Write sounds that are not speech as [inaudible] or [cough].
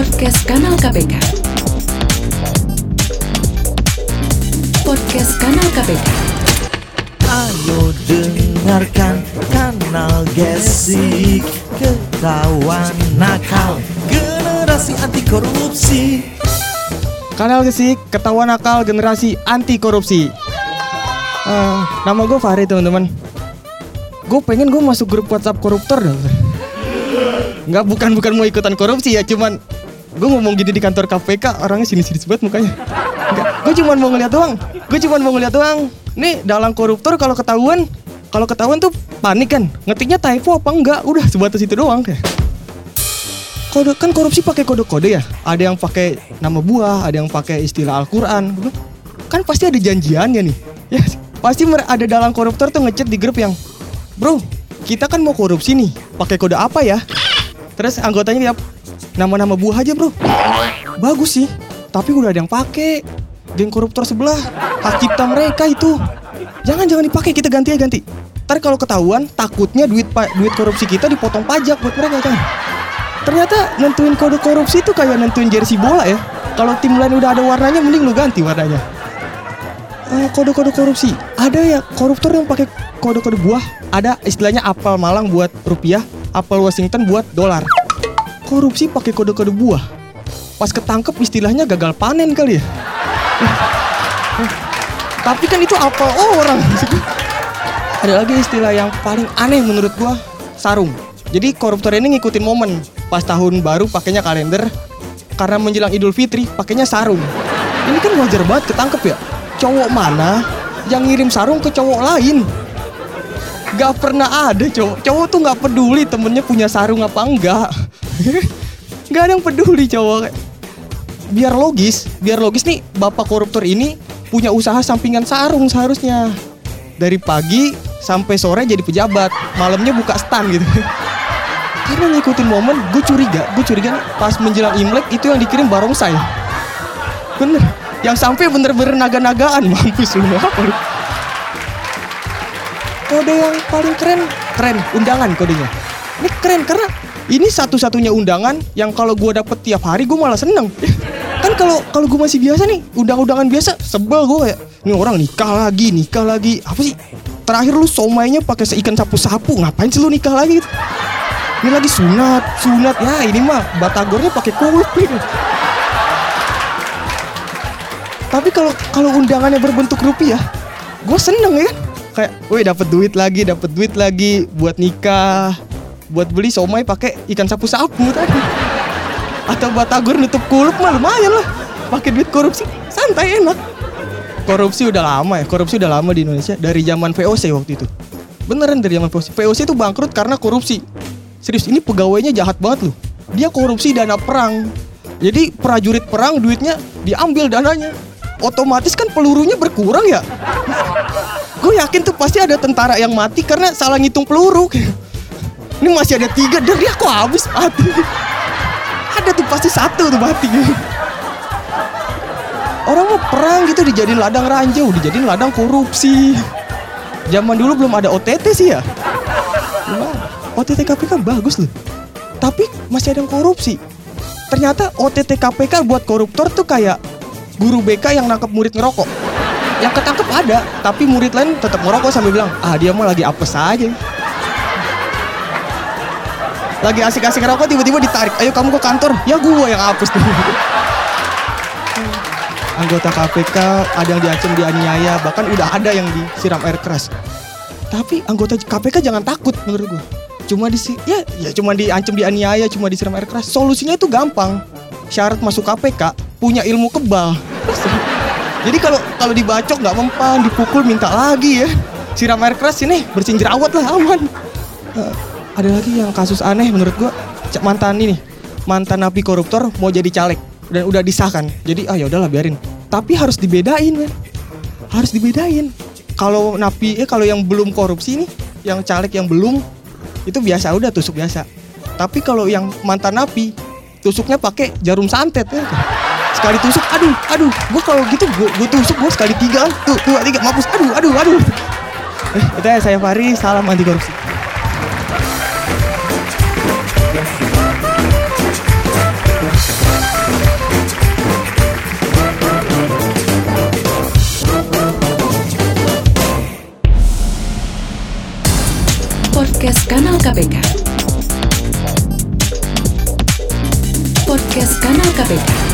Podcast Kanal KPK. Podcast Kanal KPK. Ayo dengarkan kanal Gesik Ketahuan nakal Generasi anti korupsi Kanal Gesik, ketahuan nakal generasi anti korupsi. Eh, nama gue Fahri teman-teman. Gue pengen gue masuk grup WhatsApp koruptor dong. Nggak bukan bukan mau ikutan korupsi ya, cuman gue ngomong gini di kantor KPK orangnya sini-sini banget mukanya. Gue cuman mau ngeliat doang. Gue cuman mau ngeliat doang. Nih dalam koruptor kalau ketahuan, kalau ketahuan tuh panik kan. Ngetiknya typo apa enggak? Udah sebatas itu doang kayak kode kan korupsi pakai kode-kode ya. Ada yang pakai nama buah, ada yang pakai istilah Al-Qur'an. Kan pasti ada janjiannya nih. Ya, pasti ada dalang koruptor tuh ngechat di grup yang, "Bro, kita kan mau korupsi nih. Pakai kode apa ya?" Terus anggotanya dia nama-nama buah aja, Bro. Bagus sih, tapi udah ada yang pakai. Geng koruptor sebelah, hak cipta mereka itu. Jangan jangan dipakai, kita ganti aja ganti. Ntar kalau ketahuan, takutnya duit duit korupsi kita dipotong pajak buat mereka jangan. Ternyata nentuin kode korupsi itu kayak nentuin jersey bola ya. Kalau tim lain udah ada warnanya, mending lu ganti warnanya. Eh, kode-kode korupsi, ada ya koruptor yang pakai kode-kode buah. Ada istilahnya apel Malang buat rupiah, apel Washington buat dolar. Korupsi pakai kode-kode buah. Pas ketangkep istilahnya gagal panen kali ya. Tapi kan itu apel orang. [laughs] Ada lagi istilah yang paling aneh menurut gua, sarung. Jadi koruptor ini ngikutin momen. Pas tahun baru pakainya kalender, karena menjelang Idul Fitri pakainya sarung. Ini kan wajar banget ketangkep ya. Cowok mana yang ngirim sarung ke cowok lain? Gak pernah ada cowok. Cowok tuh gak peduli temennya punya sarung apa enggak. Gak ada yang peduli cowok. Biar logis, biar logis nih bapak koruptor ini punya usaha sampingan sarung seharusnya. Dari pagi sampai sore jadi pejabat, malamnya buka stand gitu. Karena ngikutin momen, gue curiga, gue curiga nih pas menjelang Imlek itu yang dikirim barongsai. Bener, yang sampai bener-bener naga-nagaan, mampus lu apa lu? Kode yang paling keren, keren, undangan kodenya. Ini keren karena ini satu-satunya undangan yang kalau gue dapet tiap hari gue malah seneng. Kan kalau kalau gue masih biasa nih, undang-undangan biasa, sebel gue kayak ini orang nikah lagi, nikah lagi. Apa sih? Terakhir lu somainya pakai seikan sapu-sapu, ngapain sih lu nikah lagi gitu? Ini lagi sunat, sunat. Ya ini mah batagornya pakai kulit. Tapi kalau kalau undangannya berbentuk rupiah, gue seneng ya. Kayak, wih dapat duit lagi, dapat duit lagi buat nikah, buat beli somai pakai ikan sapu-sapu tadi. Atau batagor nutup kulup mah lumayan lah. Pakai duit korupsi, santai enak. Korupsi udah lama ya, korupsi udah lama di Indonesia dari zaman VOC waktu itu. Beneran dari zaman VOC. VOC itu bangkrut karena korupsi. Serius, ini pegawainya jahat banget loh. Dia korupsi dana perang. Jadi prajurit perang duitnya diambil dananya. Otomatis kan pelurunya berkurang ya. Gue yakin tuh pasti ada tentara yang mati karena salah ngitung peluru. Ini masih ada tiga dan dia kok habis mati. Ada tuh pasti satu tuh mati. Orang mau perang gitu dijadiin ladang ranjau, dijadiin ladang korupsi. Zaman dulu belum ada OTT sih ya. OTT KPK bagus loh. Tapi masih ada yang korupsi. Ternyata OTT KPK buat koruptor tuh kayak guru BK yang nangkep murid ngerokok. Yang ketangkep ada, tapi murid lain tetap ngerokok sambil bilang, ah dia mah lagi apes aja. Lagi asik-asik ngerokok tiba-tiba ditarik, ayo kamu ke kantor. Ya gua yang apes tuh. Anggota KPK ada yang diancam dianiaya, bahkan udah ada yang disiram air keras. Tapi anggota KPK jangan takut menurut gua. Cuma di ya ya cuma diancam dianiaya, cuma disiram air keras. Solusinya itu gampang. Syarat masuk KPK punya ilmu kebal. [laughs] Jadi kalau kalau dibacok nggak mempan, dipukul minta lagi ya. Siram air keras sini bersihin jerawat lah aman. Eh, ada lagi yang kasus aneh menurut gua mantan ini mantan napi koruptor mau jadi caleg dan udah disahkan. Jadi ah ya udahlah biarin. Tapi harus dibedain, men. Harus dibedain. Kalau napi eh kalau yang belum korupsi nih, yang caleg yang belum itu biasa udah tusuk biasa. Tapi kalau yang mantan napi tusuknya pakai jarum santet ya. Sekali tusuk, aduh, aduh, gua kalau gitu gua tusuk gua sekali tiga, tuh, dua, tiga, mampus, aduh, aduh, aduh. [laughs] Eh, itu ya saya Fahri, salam anti korupsi. Podcast Canal KPK. Podcast Canal KPK.